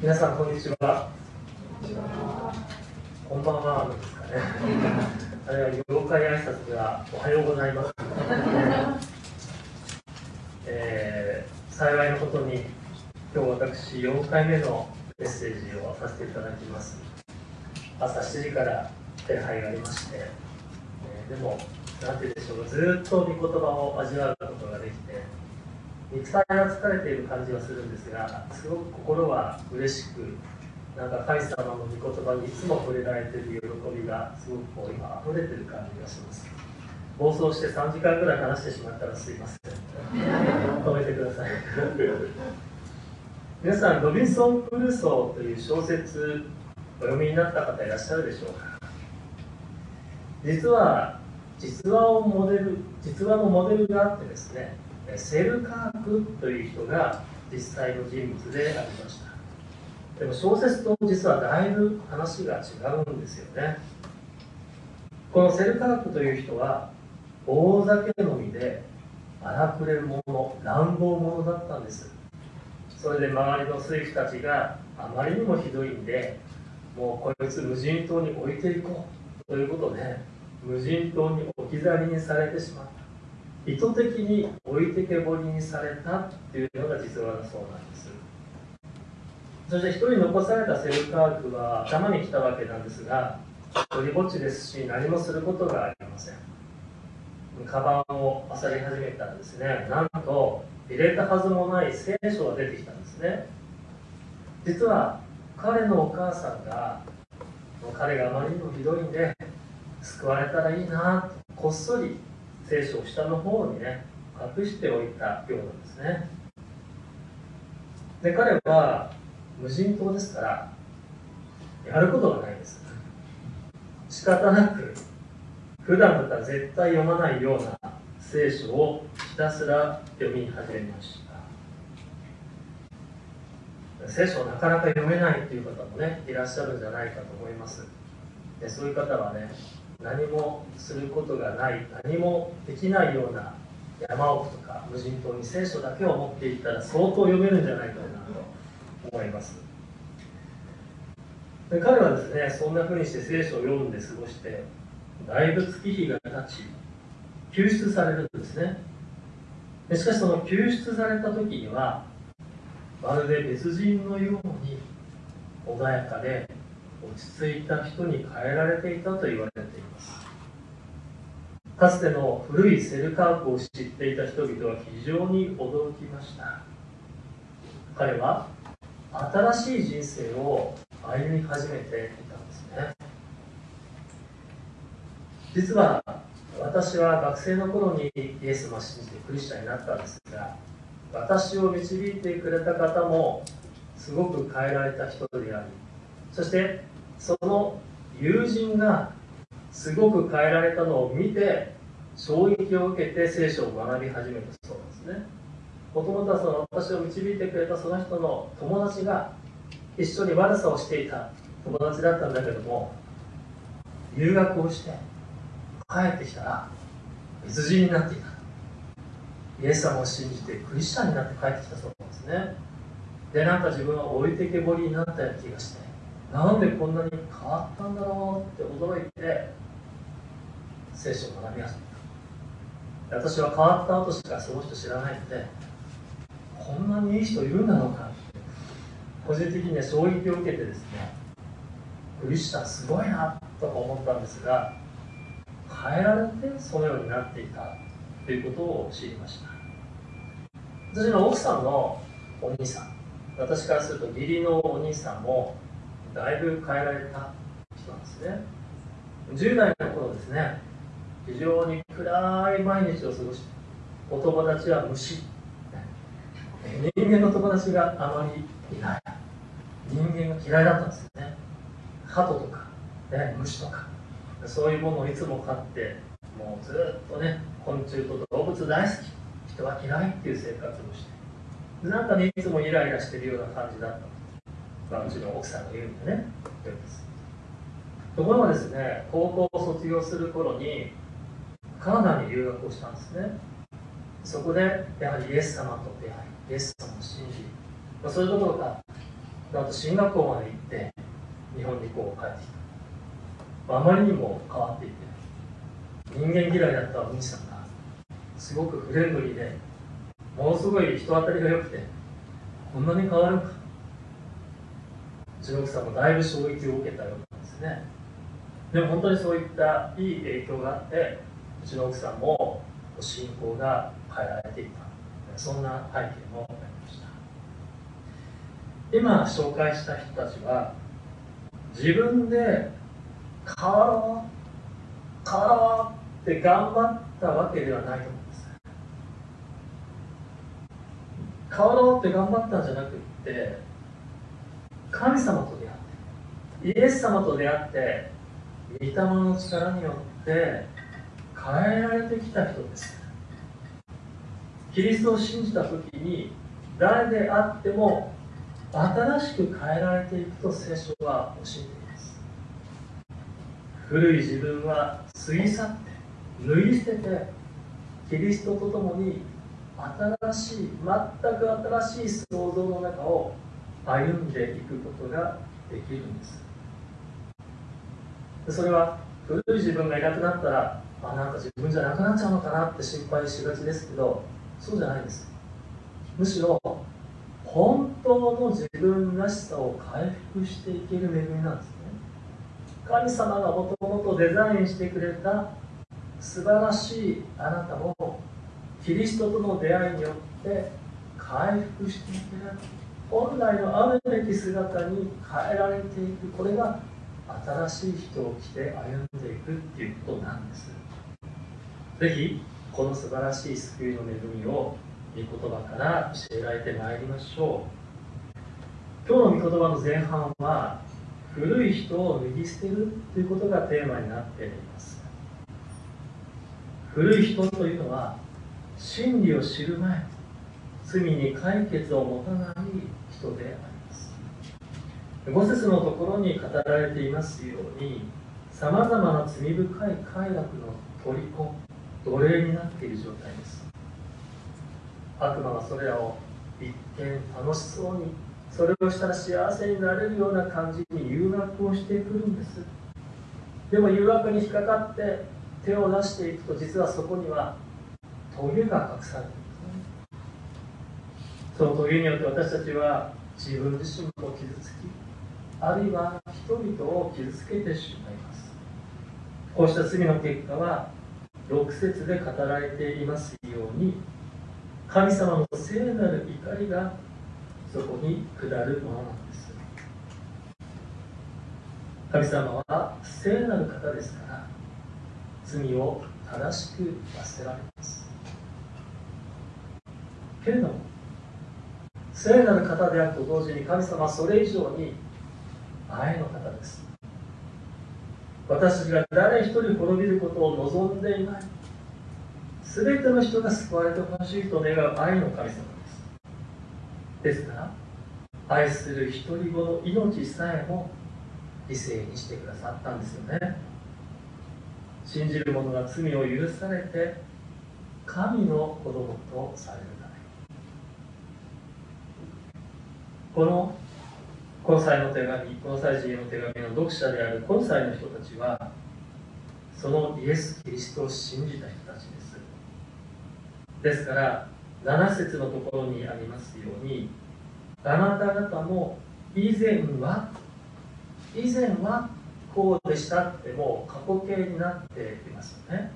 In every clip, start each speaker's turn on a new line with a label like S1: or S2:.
S1: 皆さんこんにちは。こんばんはですかね。あるいは業界挨拶ではおはようございます。えー、幸いのことに今日私4回目のメッセージをさせていただきます。朝7時から礼拝がありまして、えー、でも何て言うでしょうずっと御言葉を味わうこ肉体が疲れている感じはするんですがすごく心は嬉しくなんか神様の御言葉にいつも触れられている喜びがすごくこう今溢れてる感じがします。暴走して3時間ぐらい話してしまったらすいません。止めてください。皆さんロビンソン・クルソーという小説お読みになった方いらっしゃるでしょうか？実は実話をモデル実話のモデルがあってですねセルカークという人が実際の人物でありました。でも小説と実はだいぶ話が違うんですよね。このセルカークという人は大酒飲みで荒くれ者乱暴者だったんです。それで周りの水夫たちがあまりにもひどいんでもうこいつ無人島に置いていこうということで無人島に置き去りにされてしまった。意図的に置いてけぼりにされたっていうのが実話だそうなんです。そして一人残されたセルカークは頭に来たわけなんですが一人ぼっちですし何もすることがありません。カバンを漁り始めたらですね。なんと入れたはずもない聖書が出てきたんですね。実は彼のお母さんが彼があまりにもひどいんで救われたらいいなとこっそり聖書を下の方にね隠しておいたようなんですね。で彼は無人島ですからやることがないです。仕方なく普段だったら絶対読まないような聖書をひたすら読み始めました。聖書をなかなか読めないという方もねいらっしゃるんじゃないかと思います。でそういう方はね何もすることがない何もできないような山奥とか無人島に聖書だけを持っていったら相当読めるんじゃないかなと思います。で彼はですねそんなふうにして聖書を読んで過ごしてだいぶ月日が経ち救出されるんですね。でしかしその救出された時にはまるで別人のように穏やかで落ち着いた人に変えられていたと言われています。かつての古いセルカークを知っていた人々は非常に驚きました。彼は新しい人生を歩み始めていたんですね。実は私は学生の頃にイエス様を信じてクリスチャンになったんですが私を導いてくれた方もすごく変えられた人でありそしてその友人がすごく変えられたのを見て衝撃を受けて聖書を学び始めたそうですね。もともとはその私を導いてくれたその人の友達が一緒に悪さをしていた友達だったんだけども留学をして帰ってきたら別人になっていた。イエス様を信じてクリスチャンになって帰ってきたそうなんですね。でなんか自分は置いてけぼりになったような気がしてなんでこんなに変わったんだろうって驚いて聖書を学び始めた。私は変わった後しかその人知らないのでこんなにいい人いるんだろうかって個人的には衝撃を受けてですねクリスチャンすごいなと思ったんですが変えられてそのようになっていたということを知りました。私の奥さんのお兄さん私からすると義理のお兄さんもだいぶ変えられた人なんですね。10代の頃ですね。非常に暗い毎日を過ごしお友達は虫人間の友達があまりいない。人間が嫌いだったんですよね。鳩とか、ね、虫とか。そういうものをいつも飼ってもうずっとね昆虫と動物大好き。人は嫌いっていう生活をして。なんかねいつもイライラしてるような感じだった。まあ、うちの奥さんが言うんでね。ところがですね高校を卒業する頃にカナダに留学をしたんですね。そこでやはりイエス様と出会いイエス様を信じ、まあ、そういうところかなんと進学校まで行って日本にこう帰ってきた。あまりにも変わっていて人間嫌いだったお兄さんがすごくフレンドリーでものすごい人当たりが良くてこんなに変わるか。うちの奥さんもだいぶ衝撃を受けたようなんですね。でも本当にそういったいい影響があってうちの奥さんも信仰が変えられていた。そんな背景もありました。今紹介した人たちは自分で変わろう変わろうって頑張ったわけではないと思うんです変わろうって頑張ったんじゃなくって神様と出会ってイエス様と出会って御霊の力によって変えられてきた人です。キリストを信じた時に誰であっても新しく変えられていくと聖書は教えています。古い自分は過ぎ去って脱ぎ捨ててキリストと共に新しい全く新しい創造の中を歩んでいくことができるんです。それは古い自分がいなくなったらあなんか自分じゃなくなっちゃうのかなって心配しがちですけどそうじゃないです。むしろ本当の自分らしさを回復していける恵みなんですね。神様がもともとデザインしてくれた素晴らしいあなたをキリストとの出会いによって回復していける。本来のあるべき姿に変えられていくこれが新しい人を着て歩んでいくっていうことなんです。ぜひこの素晴らしい救いの恵みを御言葉から教えられてまいりましょう。今日の御言葉の前半は古い人を脱ぎ捨てるということがテーマになっています。古い人というのは真理を知る前罪に解決を持たない人であります五節のところに語られていますようにさまざまな罪深い快楽の虜奴隷になっている状態です。悪魔はそれらを一見楽しそうにそれをしたら幸せになれるような感じに誘惑をしてくるんです。でも誘惑に引っかかって手を出していくと実はそこにはトゲが隠されている。そのトゲによって私たちは自分自身も傷つきあるいは人々を傷つけてしまいます。こうした罪の結果は6節で語られていますように神様の聖なる怒りがそこに下るものなんです。神様は聖なる方ですから罪を正しく罰せられます。けれども聖なる方であると同時に神様はそれ以上に愛の方です。私たちが誰一人滅びることを望んでいない。全ての人が救われてほしいと願う愛の神様です。ですから愛する一人子の命さえも犠牲にしてくださったんですよね。信じる者が罪を許されて神の子供とされるため。このこの際の手紙この際人への手紙の読者であるこの際の人たちはそのイエス・キリストを信じた人たちです。ですから7節のところにありますようにあなた方も以前は以前はこうでしたってもう過去形になっていますよね。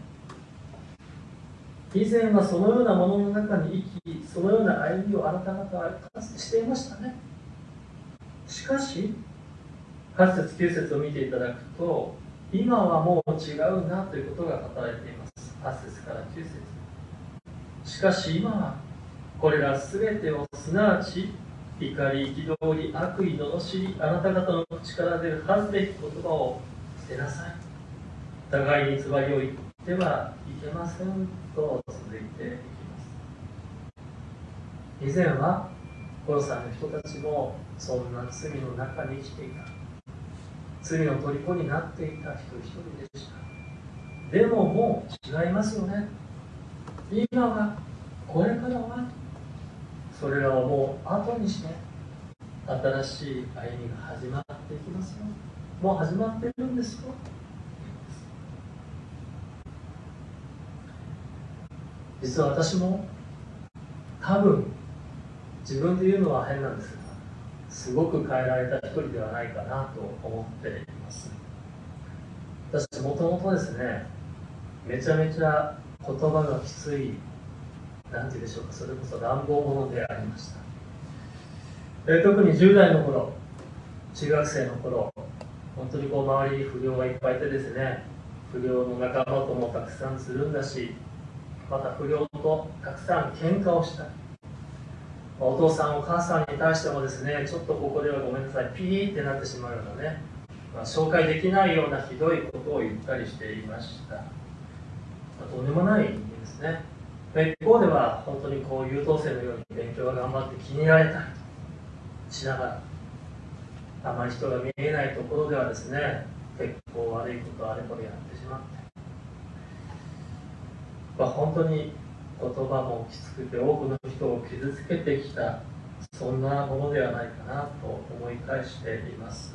S1: 以前はそのようなものの中に生きそのような歩みをあなた方はかつてしていましたね。かし8節9節を見ていただくと今はもう違うなということが語られています。8節から9節。しかし今はこれら全てをすなわち怒り憤り悪意罵りあなた方の口から出る恥ずべき言葉を捨てなさい。互いに偽りを言ってはいけませんと続いていきます。以前はロサの人たちもそんな罪の中に生きていた。罪の虜になっていた一人一人でした。でももう違いますよね。今はこれからは。それらをもう後にして新しい歩みが始まっていきますよ。もう始まってるんですよ。実は私も多分自分で言うのは変なんですがすごく変えられた一人ではないかなと思っています。私もともとですねめちゃめちゃ言葉がきつい何て言うでしょうかそれこそ乱暴者でありました、え特に10代の頃中学生の頃本当にこう周りに不良がいっぱいいてですね不良の仲間ともたくさんつるんだしまた不良とたくさん喧嘩をした。お父さんお母さんに対してもですねちょっとここではごめんなさいピーってなってしまうようなね、まあ、紹介できないようなひどいことを言ったりしていました、まあ、とんでもない人間ですね。一方では本当にこう優等生のように勉強が頑張って気に入られた。りしながらあまり人が見えないところではですね結構悪いことあれこれやってしまって、まあ、本当に言葉もきつくて多くの人を傷つけてきたそんなものではないかなと思い返しています。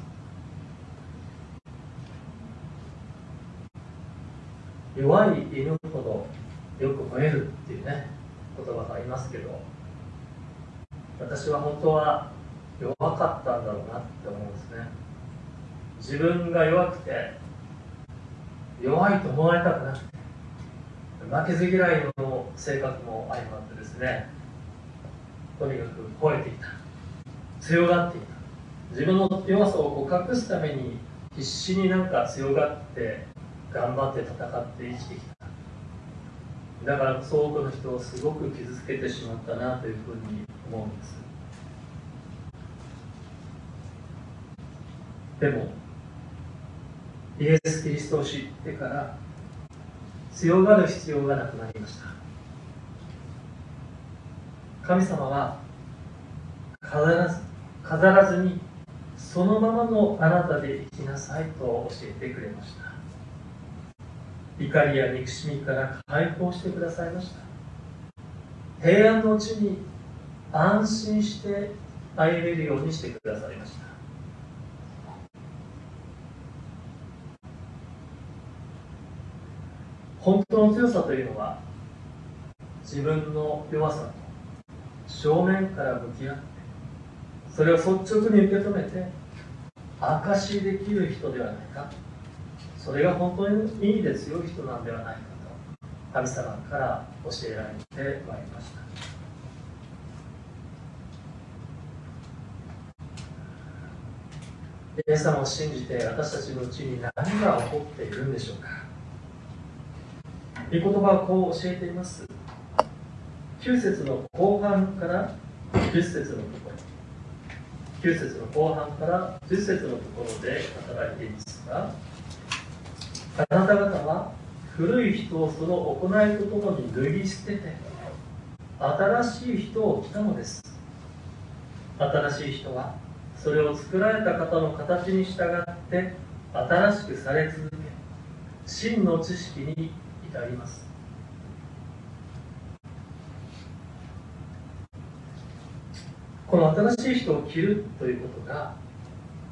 S1: 弱い犬ほどよく吠えるっていうね言葉がありますけど私は本当は弱かったんだろうなって思うんですね。自分が弱くて弱いと思われたくなくて負けず嫌いの性格も相まってですねとにかく吠えていた。強がっていた。自分の弱さをこう隠すために必死になんか強がって頑張って戦って生きてきた。だからこそ多くの人をすごく傷つけてしまったなというふうに思うんです。でもイエス・キリストを知ってから強がる必要がなくなりました。神様は飾らず飾らずにそのままのあなたで生きなさいと教えてくれました。怒りや憎しみから解放してくださいました。平安のうちに安心して歩めるようにしてくださいました。本当の強さというのは自分の弱さと正面から向き合ってそれを率直に受け止めて証しできる人ではないか。それが本当に意味で強い人なんではないかと神様から教えられてまいりました。イエス様を信じて私たちのうちに何が起こっているんでしょうか。御言葉はこう教えています。9節の後半から10節のところ。9節の後半から10節のところで働いていますがあなた方は古い人をその行いとともに脱ぎ捨てて新しい人を着たのです。新しい人はそれを作られた方の形に従って新しくされ続け真の知識に至ります。この新しい人を着るということが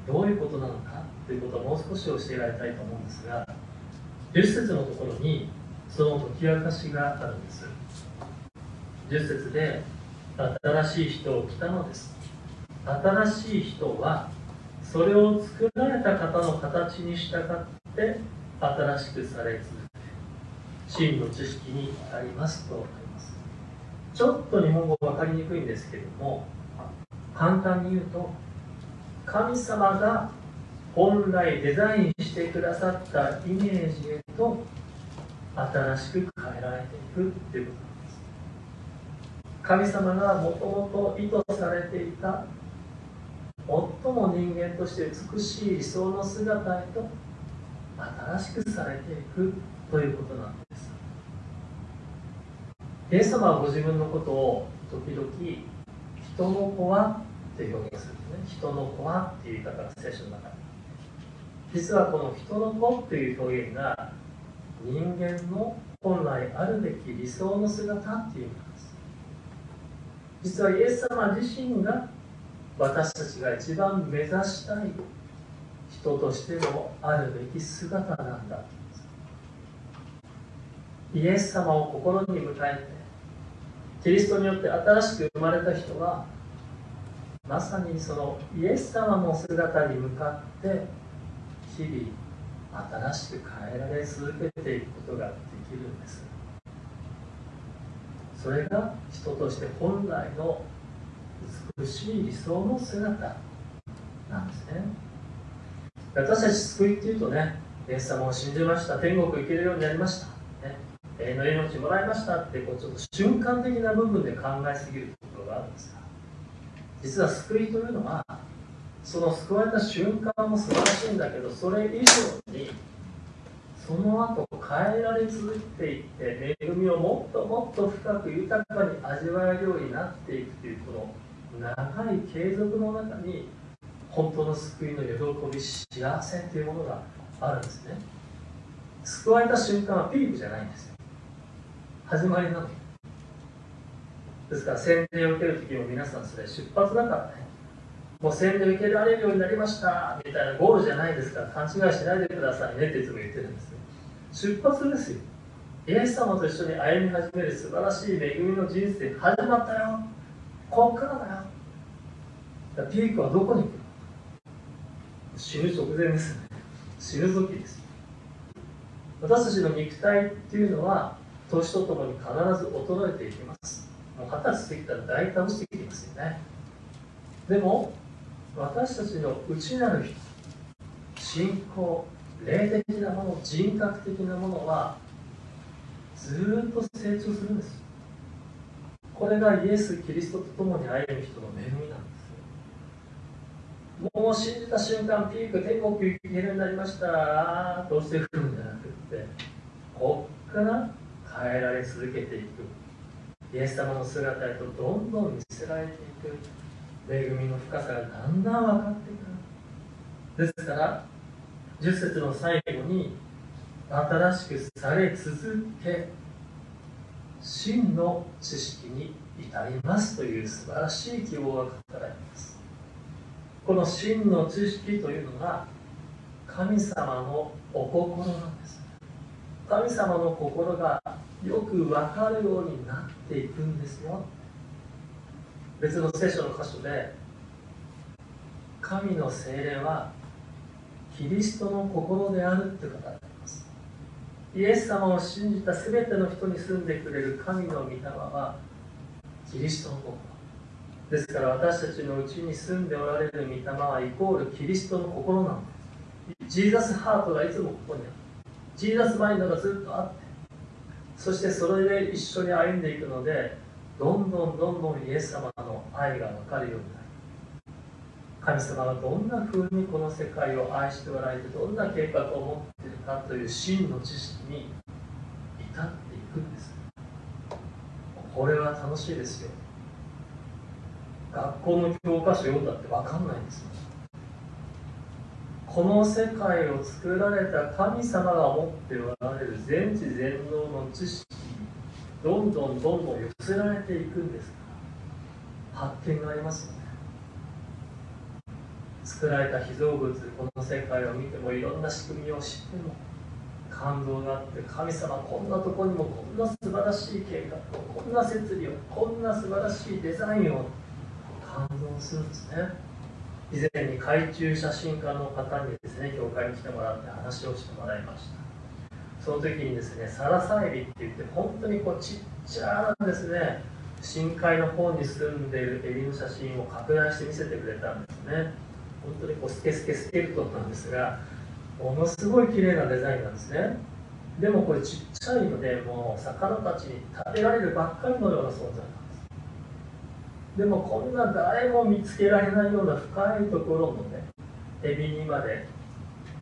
S1: どういうことなのかということをもう少し教えられたいと思うんですが10節のところにその解き明かしがあるんです。10節で新しい人を着たのです。新しい人はそれを作られた方の形に従って新しくされ続真の知識にありますとあります。ちょっと日本語分かりにくいんですけれども簡単に言うと神様が本来デザインしてくださったイメージへと新しく変えられていくということなんです。神様がもともと意図されていた最も人間として美しい理想の姿へと新しくされていく。ということなんです。イエス様はご自分のことを時々人の子はって表現するんですね。人の子はっていう言い方が聖書の中に実はこの人の子っていう表現が人間の本来あるべき理想の姿っていう意味なんです。実はイエス様自身が私たちが一番目指したい人としてのあるべき姿なんだ。イエス様を心に迎えてキリストによって新しく生まれた人はまさにそのイエス様の姿に向かって日々新しく変えられ続けていくことができるんです。それが人として本来の美しい理想の姿なんですね。私たち救いっていうとねイエス様を信じました。天国行けるようになりました、ね、永遠の命もらいましたってこうちょっと瞬間的な部分で考えすぎるところがあるんですが実は救いというのはその救われた瞬間も素晴らしいんだけどそれ以上にその後変えられ続けていって恵みをもっともっと深く豊かに味わえるようになっていくというこの長い継続の中に本当の救いの喜び幸せというものがあるんですね。救われた瞬間はピークじゃないんです。始まりなのですから洗礼を受ける時も皆さんそれ出発だからね。もう洗礼を受けられるようになりました。みたいなゴールじゃないですから勘違いしないでくださいね。っていつも言ってるんです出発ですよ。イエス様と一緒に歩み始める素晴らしい恵みの人生始まったよ。こっからだよ。ピークはどこに来る死ぬ直前ですね。死ぬ時です私たちの肉体っていうのは年とともに必ず衰えていきます。もう二十歳過ぎたら大体落ちてきますよね。でも私たちの内なる信仰霊的なもの人格的なものはずっと成長するんです。これがイエス・キリストと共に歩む人の恵みなんですもう信じた瞬間ピーク天国行けるようになりました。どうしてくるんじゃなくってこっから変えられ続けていく。イエス様の姿へとどんどん見せられていく。恵みの深さがだんだん分かってくる。ですから10節の最後に新しくされ続け真の知識に至りますという素晴らしい希望が語られます。この真の知識というのが神様のお心なんです。神様の心がよく分かるようになっていくんですよ。別の聖書の箇所で神の精霊はキリストの心であるって語られます。イエス様を信じた全ての人に住んでくれる神の御霊はキリストの心。ですから私たちのうちに住んでおられる御霊はイコールキリストの心なんです。ジーザスハートがいつもここにある。ジーザスマインドがずっとあってそしてそれで一緒に歩んでいくのでどんどんどんどんイエス様の愛が分かるようになる。神様はどんな風にこの世界を愛しておられてどんな計画を持っているかという真の知識に至っていくんです。これは楽しいですよ。学校の教科書読んだって分かんないんですよこの世界を作られた神様が持っておられる全知全能の知識どんどんどんどん寄せられていくんですから。発見がありますよね。作られた被造物この世界を見てもいろんな仕組みを知っても感動があって神様こんなとこにもこんな素晴らしい計画をこんな設備をこんな素晴らしいデザインを感動するんですね。以前に海中写真家の方にですね教会に来てもらって話をしてもらいました。その時にですねサラサエビって言って本当にこうちっちゃなですね深海の方に住んでいるエビの写真を拡大して見せてくれたんですね。本当にこうスケスケスケルトンなんですがものすごい綺麗なデザインなんですね。でもこれちっちゃいのでもう魚たちに食べられるばっかりのような存在。でもこんな誰も見つけられないような深いところのねエビにまで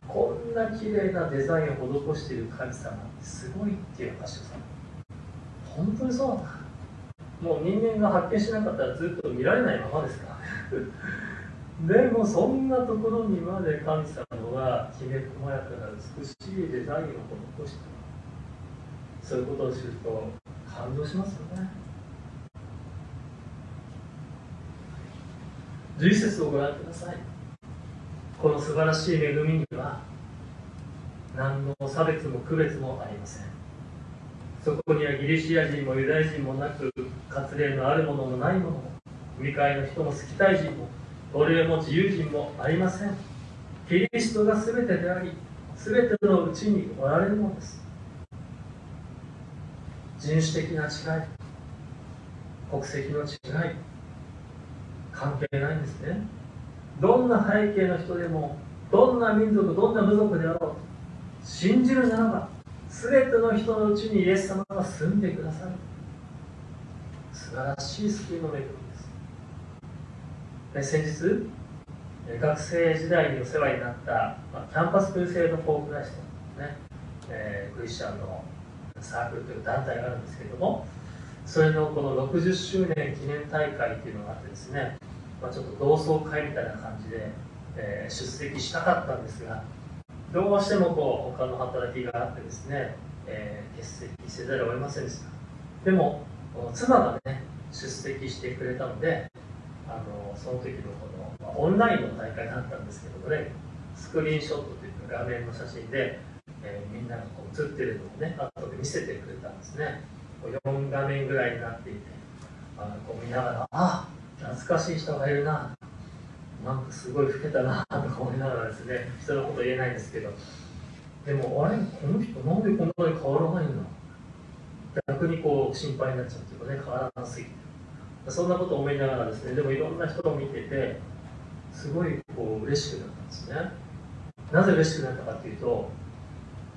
S1: こんな綺麗なデザインを施している神様ってすごいっていう話をさ。本当にそうなんだ。もう人間が発見しなかったらずっと見られないままですから。でもそんなところにまで神様はきめ細やかな美しいデザインを施してそういうことを知ると感動しますよね。11節をご覧ください。この素晴らしい恵みには何の差別も区別もありません。そこにはギリシア人もユダヤ人もなく割礼のあるものもないものも未開の人もスキタイ人も奴隷も自由人もありません。キリストが全てであり全てのうちにおられるのです。人種的な違い国籍の違い関係ないんですね。どんな背景の人でもどんな民族どんな部族であろうと信じるならば全ての人のうちにイエス様が住んでくださる。素晴らしい救いの恵みです。先日学生時代にお世話になった、まあ、キャンパスクルセイド・フォークライストね、えー、クリスチャンのサークルという団体があるんですけれどもそれのこの60周年記念大会っていうのがあってですね、まあ、ちょっと同窓会みたいな感じで、えー、出席したかったんですがどうしてもこう他の働きがあってですね、えー、欠席せざるを得ませんでした。でも妻がね出席してくれたのであのその時のこの、まあ、オンラインの大会だったんですけどもねスクリーンショットというか画面の写真で、えー、みんながこう写ってるのをね後で見せてくれたんですね。4画面ぐらいになっていてあのこう見ながらあ懐かしい人がいるな。なんかすごい老けたなとか思いながらですね人のこと言えないんですけど。でもあれこの人なんでこんなに変わらないんだ？逆にこう心配になっちゃうというかね変わらなすぎて。そんなことを思いながらですねでもいろんな人を見ててすごいこう嬉しくなったんですね。なぜ嬉しくなったかというと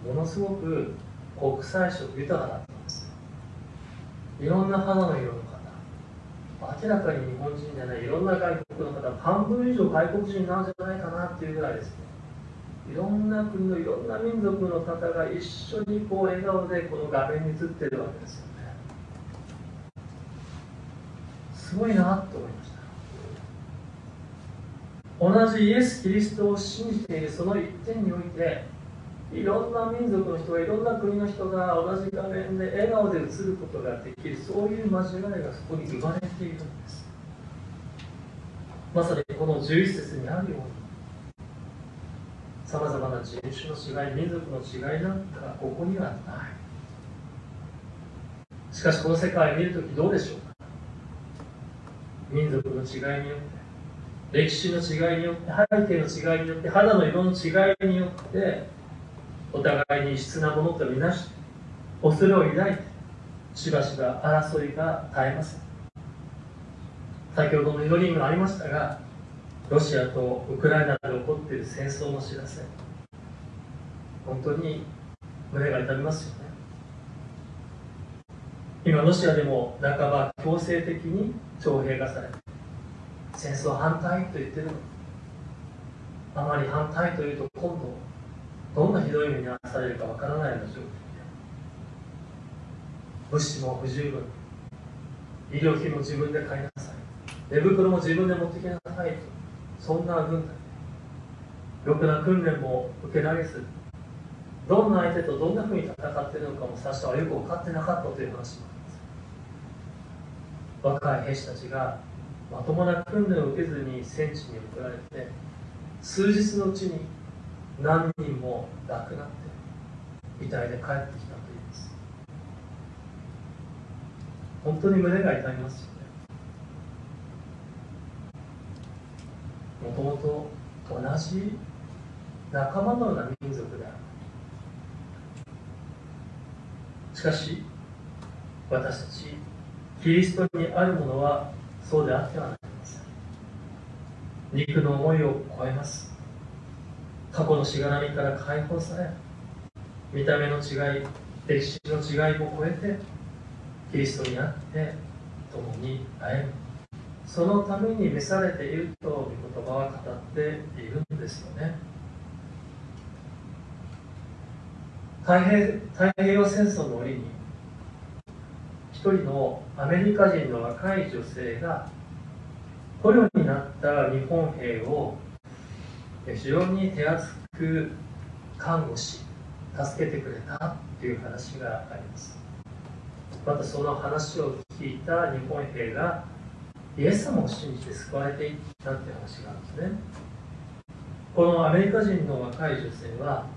S1: ものすごく国際色豊かだったんですいろんな肌の色の明らかに日本人じゃないいろんな外国の方半分以上外国人なんじゃないかなっていうぐらいですね。いろんな国のいろんな民族の方が一緒にこう笑顔でこの画面に映ってるわけですよね。すごいなと思いました。同じイエス・キリストを信じているその一点においていろんな民族の人がいろんな国の人が同じ画面で笑顔で映ることができるそういう間違いがそこに生まれているんです。まさにこの11節にあるようにさまざまな人種の違い民族の違いなんかここにはない。しかしこの世界を見るときどうでしょうか。民族の違いによって歴史の違いによって背景の違いによって肌の色の違いによってお互いに質なものとみなし恐れを抱いてしばしば争いが絶えません先ほどの祈りにもありましたがロシアとウクライナで起こっている戦争の知らせ。本当に胸が痛みますよね。今ロシアでも半ば強制的に徴兵がされ戦争反対と言ってるの。あまり反対というと今度どんなひどい目に遭わされるかわからないような状況で物資も不十分医療費も自分で買いなさい寝袋も自分で持ってきなさいとそんな軍隊ろくな訓練も受けられずどんな相手とどんなふうに戦っているのかも最初はよく分かってなかったという話もあります。若い兵士たちがまともな訓練を受けずに戦地に送られて数日のうちに何人も亡くなって遺体で帰ってきたと言います。本当に胸が痛みますよね。もともと同じ仲間のような民族である。しかし私たちキリストにあるものはそうであってはなりません。肉の思いを超えます。過去のしがらみから解放され見た目の違い歴史の違いも超えてキリストにあって共に歩むそのために召されているという言葉は語っているんですよね。太平太平洋戦争の折に一人のアメリカ人の若い女性が捕虜になった日本兵を非常に手厚く看護し助けてくれたという話があります。またその話を聞いた日本兵がイエス様を信じて救われていったっていう話があるんですね。このアメリカ人の若い女性は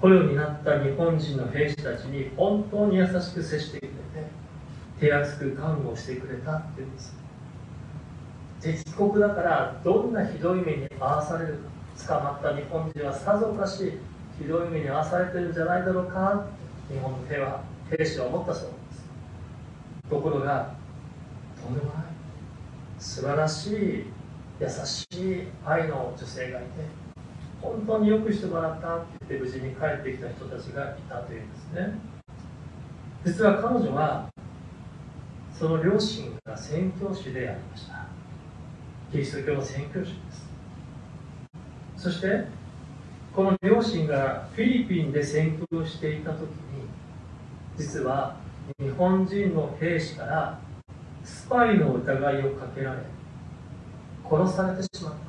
S1: 捕虜になった日本人の兵士たちに本当に優しく接してくれて手厚く看護してくれたっていうんです。敵国だからどんなひどい目に遭わされるか。捕まった日本人はさぞかしひどい目に遭わされてるんじゃないだろうか日本の兵は兵士は思ったそうです。ところがとんでもない素晴らしい優しい愛の女性がいて本当によくしてもらったって言って無事に帰ってきた人たちがいたというんですね。実は彼女はその両親が宣教師でありました。キリスト教の宣教師です。そしてこの両親がフィリピンで宣教していた時に実は日本人の兵士からスパイの疑いをかけられ殺されてしまったんで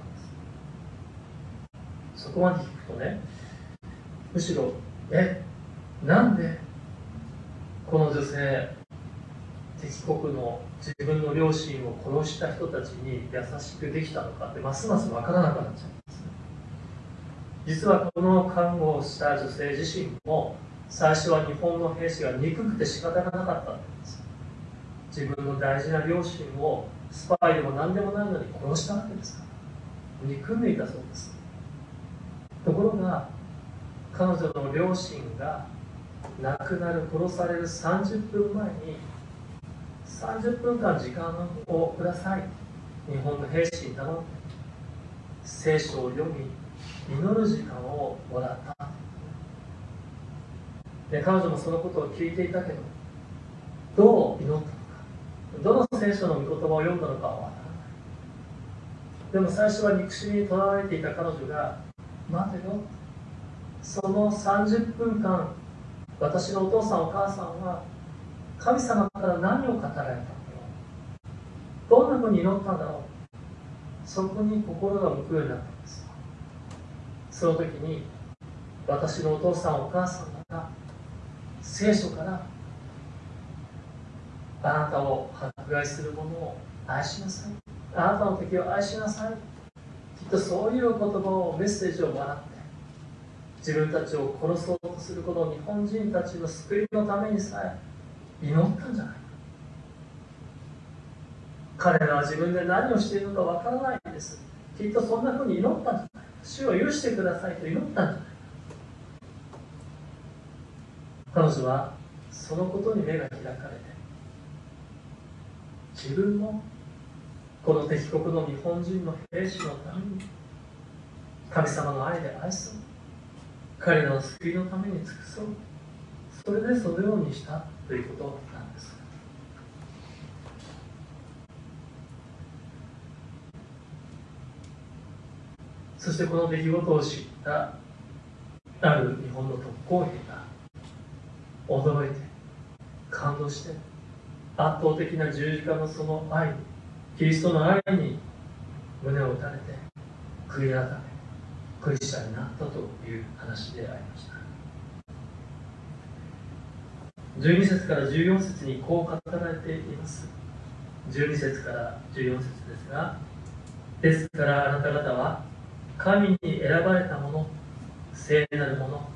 S1: す。そこまで聞くとねむしろえなんでこの女性敵国の自分の両親を殺した人たちに優しくできたのかってますます分からなくなっちゃう。実はこの看護をした女性自身も最初は日本の兵士が憎くて仕方がなかったんです。自分の大事な両親をスパイでも何でもないのに殺したわけですか？ら憎んでいたそうです。ところが彼女の両親が亡くなる殺される30分前に30分間時間をください。日本の兵士に頼んで聖書を読み祈る時間をもらった。で彼女もそのことを聞いていたけどどう祈ったのか。どの聖書の御言葉を読んだのかは分からない。でも最初は憎しみにとらわれていた彼女が待てよ。その30分間私のお父さんお母さんは神様から何を語られたんだろうどんなふうに祈ったんだろう。そこに心が向くようになったんです。その時に私のお父さんお母さんが聖書からあなたを迫害する者を愛しなさい。あなたの敵を愛しなさい。きっとそういう言葉をメッセージをもらって自分たちを殺そうとするこの日本人たちの救いのためにさえ祈ったんじゃないか。彼らは自分で何をしているのかわからないんです。きっとそんなふうに祈ったんじゃない主を許してくださいと祈ったんじゃない彼女はそのことに目が開かれて自分もこの敵国の日本人の兵士のために神様の愛で愛そう。彼らの救いのために尽くそう。それでそのようにしたということなんですそしてこの出来事を知ったある日本の特攻兵が驚いて感動して圧倒的な十字架のその愛キリストの愛に胸を打たれて悔い改めクリスチャンになったという話でありました。12節から14節にこう語られています。12節から14節ですがですからあなた方は神に選ばれた者聖なる者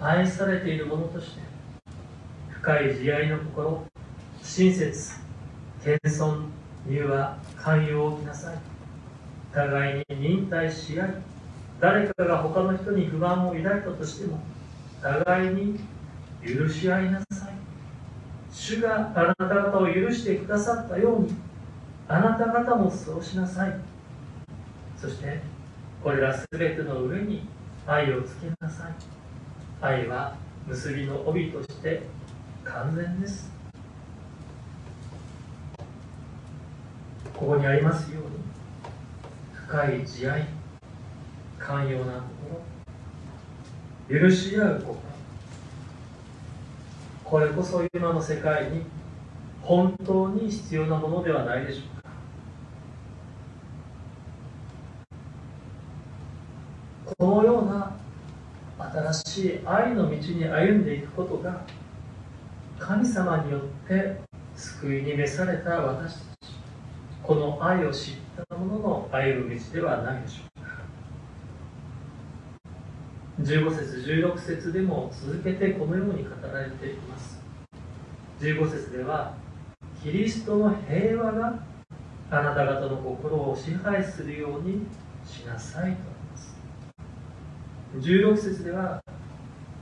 S1: 愛されている者として深い慈愛の心親切謙遜柔和寛容をきなさい。互いに忍耐し合い誰かが他の人に不満を抱いたとしても互いに許し合いなさい。主があなた方を許してくださったようにあなた方もそうしなさい。そしてこれら全ての上に愛をつけなさい。愛は結びの帯として完全です。ここにありますように深い慈愛寛容な心許し合う心。これこそ今の世界に本当に必要なものではないでしょうか。このような新しい愛の道に歩んでいくことが神様によって救いに召された私たち。この愛を知った者の歩む道ではないでしょうか。15節16節でも続けてこのように語られています。15節ではキリストの平和があなた方の心を支配するようにしなさいと。16節では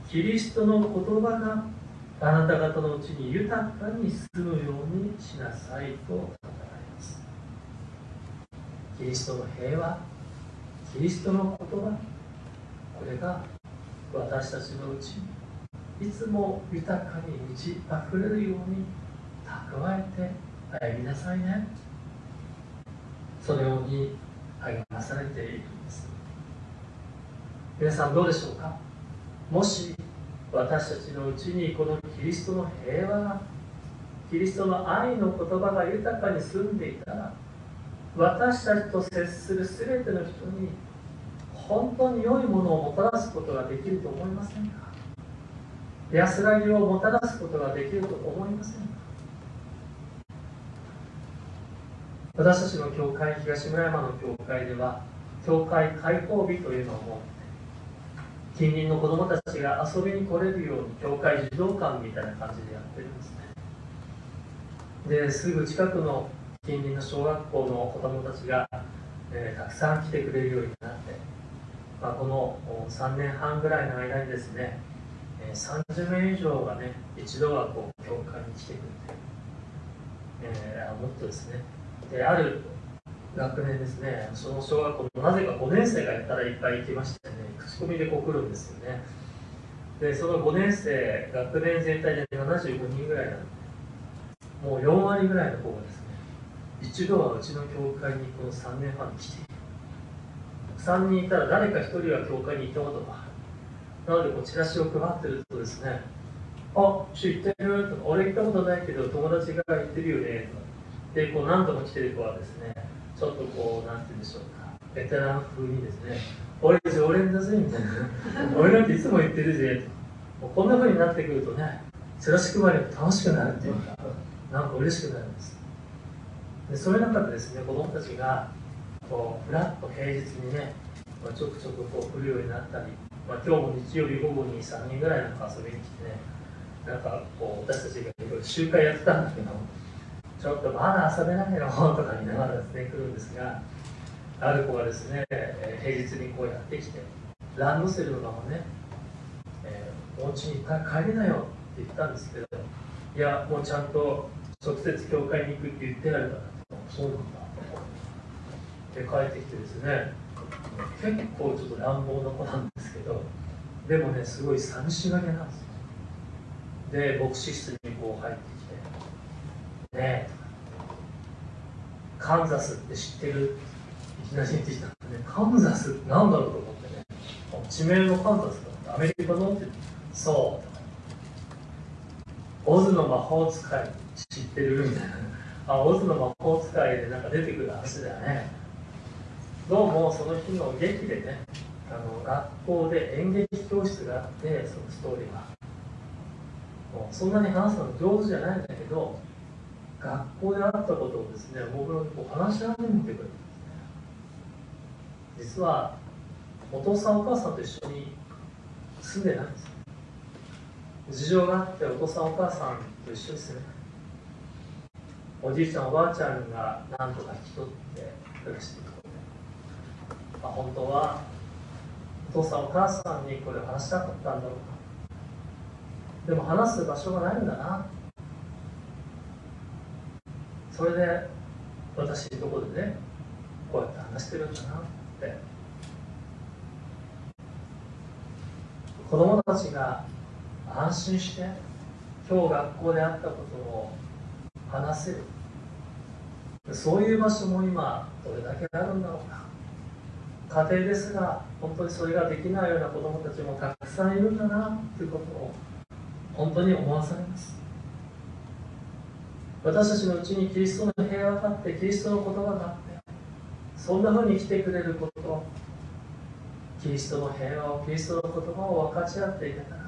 S1: キリストの言葉があなた方のうちに豊かに住むようにしなさいと語られます。キリストの平和キリストの言葉これが私たちのうちにいつも豊かに満ち溢れるように蓄えて歩みなさいね。そのように励まされているんです。皆さんどうでしょうか？もし私たちのうちにこのキリストの平和がキリストの愛の言葉が豊かに住んでいたら私たちと接する全ての人に本当に良いものをもたらすことができると思いませんか？安らぎをもたらすことができると思いませんか？私たちの教会東村山の教会では教会開放日というのを設近隣の子どもたちが遊びに来れるように教会児童館みたいな感じでやってるんですね。ですぐ近くの近隣の小学校の子どもたちが、えー、たくさん来てくれるようになってまあ、この3年半ぐらいの間にですね30名以上がね一度はこう教会に来てくれて、えー、もっとですね。である学年ですねその小学校のなぜか5年生がやったらいっぱい行きましてね。口コミでこう来るんですよね。でその5年生学年全体で75人ぐらいなんでもう4割ぐらいの子がですね一度はうちの教会にこの3年半来ている。3人いたら誰か1人は教会に行ったことがある。なのでこうチラシを配ってるとですねあ知ってるとか俺行ったことないけど友達が行ってるよねとか。でこう何度も来てる子はですねちょっとこうなんて言うんでしょうか。ベテラン風にですね俺常連だぜみたいな。俺なんていつも言ってるぜもうこんな風になってくるとねチラシ配りが楽しくなるっていうかなんか嬉しくなるんです。でそういう中でですね子供たちがこうふらっと平日にね、まあ、ちょくちょくこう来るようになったり、まあ、今日も日曜日午後に3人ぐらいなんか遊びに来てねなんかこう私たちがいろいろ集会やってたんだけどちょっとまだ遊べないのとか言いながらですね来るんですがある子がですね。平日にこうやってきてランドセルのままね、えー、お家に帰りなよって言ったんですけどいやもうちゃんと直接教会に行くって言ってやるからそうなんだ。で帰ってきてですね結構ちょっと乱暴な子なんですけどでもねすごい寂しがりなんですよ。で牧師室にこう入ってきて「ねえ」カンザスって知ってる?」いきなり言ってきたんでねカンザスって何だろうと思ってね。地名のカンザスだってアメリカのってそうオズの魔法使い知ってるみたいな。あオズの魔法使いでなんか出てくる話だよね。どうもその日の劇でねあの学校で演劇教室があってそのストーリーはもうそんなに話すの上手じゃないんだけど学校であったことをですね僕のこう話し合ってみてくれる。実はお父さんお母さんと一緒に住んでないんです事情があってお父さんお母さんと一緒に住めないおじいちゃんおばあちゃんが何とか引き取って暮らしているまあ、本当はお父さんお母さんにこれを話したかったんだろうかでも話す場所がないんだな。それで私のところでねこうやって話してるんだな。って。子供たちが安心して今日学校であったことを話せる。そういう場所も今どれだけあるんだろうか。家庭ですが本当にそれができないような子どもたちもたくさんいるんだなということを本当に思わされます。私たちのうちにキリストの平和があってキリストの言葉があってそんなふうに来てくれることキリストの平和をキリストの言葉を分かち合っていけたら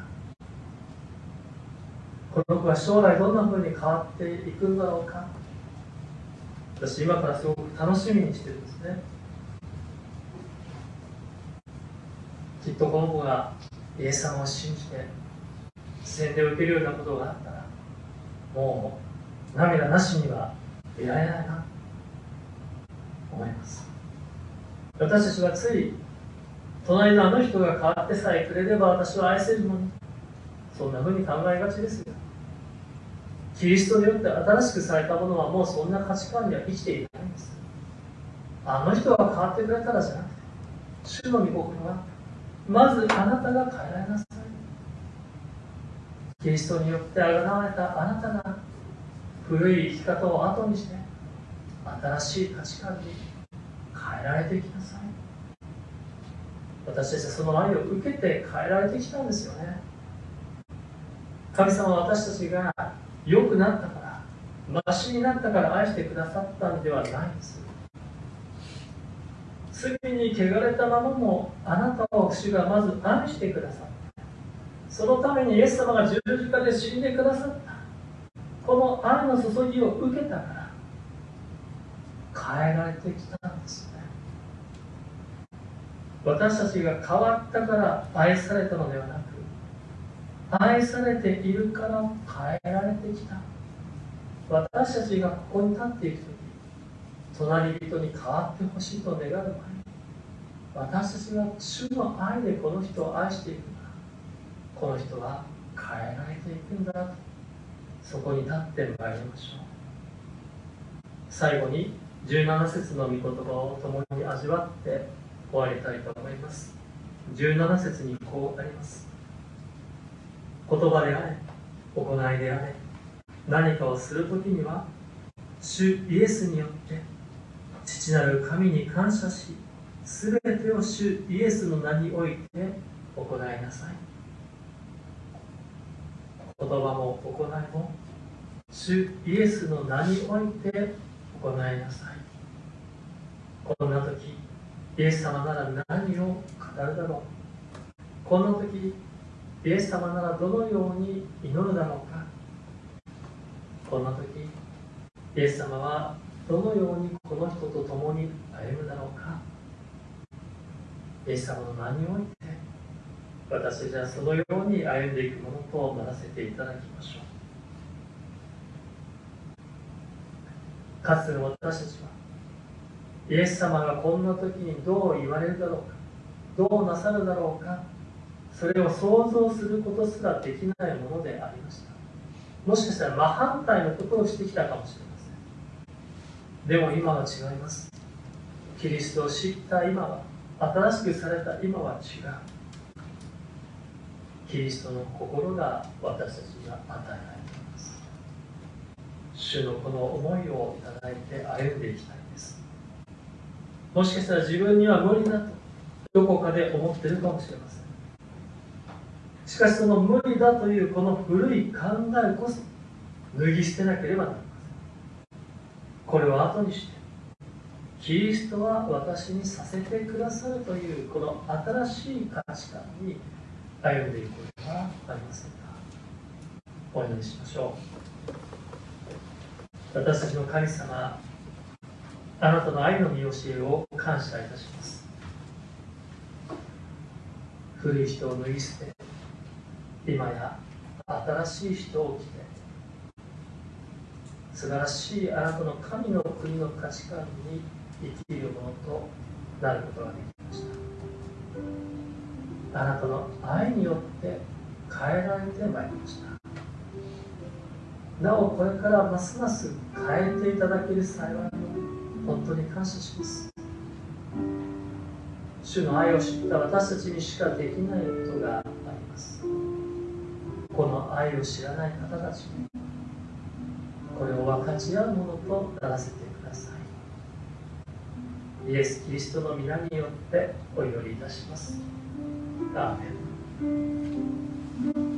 S1: この子は将来どんなふうに変わっていくんだろうか。私今からすごく楽しみにしてるんですね。きっとこの子がイエス様を信じて洗礼を受けるようなことがあったらもう涙なしにはいられないな思います。私たちはつい隣のあの人が変わってさえくれれば私は愛せるの。にそんなふうに考えがちですよ。キリストによって新しくされたものはもうそんな価値観には生きていないんです。あの人が変わってくれたらじゃなくて主の御心はまずあなたが変えられなさい。キリストによってあがわれたあなたが古い生き方を後にして新しい価値観に変えられてきなさい。私たちはその愛を受けて変えられてきたんですよね。神様は私たちが良くなったからマシになったから愛してくださったんではないんです。罪に汚れたままもあなたを主がまず愛してくださった。そのためにイエス様が十字架で死んでくださった。この愛の注ぎを受けたから変えられてきたんですね。私たちが変わったから愛されたのではなく愛されているから変えられてきた。私たちがここに立っていく時隣人に変わってほしいと願う前に私たちは主の愛でこの人を愛していくんだこの人は変えられていくんだとそこに立ってまいりましょう。最後に17節の御言葉を共に味わって終わりたいと思います。17節にこうあります。言葉であれ行いであれ何かをする時には主イエスによって父なる神に感謝し全てを主イエスの名において行いなさい。言葉も行いも主イエスの名において行いなさい。こんな時イエス様なら何を語るだろう。この時イエス様ならどのように祈るだろうか。こんな時イエス様はどのようにこの人と共に歩むだろうか。イエス様の名において私たちはそのように歩んでいくものとならせていただきましょう。かつての私たちはイエス様がこんな時にどう言われるだろうかどうなさるだろうかそれを想像することすらできないものでありました。もしかしたら真反対のことをしてきたかもしれません。でも今は違います。キリストを知った今は新しくされた今は違う。キリストの心が私たちには与えられています。主のこの思いをいただいて歩んでいきたい。もしかしたら自分には無理だとどこかで思ってるかもしれません。しかしその無理だというこの古い考えこそ脱ぎ捨てなければなりませんこれを後にしてキリストは私にさせてくださるというこの新しい価値観に歩んでいくことはありませんかお祈りしましょう。私たちの神様あなたの愛の見教えを感謝いたします。古い人を脱ぎ捨て今や新しい人を着て素晴らしいあなたの神の国の価値観に生きるものとなることができました。あなたの愛によって変えられてまいりました。なおこれからますます変えていただける幸いを本当に感謝します。主の愛を知った私たちにしかできないことがあります。この愛を知らない方たちにこれを分かち合うものとならせてください。イエス・キリストの皆によってお祈りいたします。アーメン。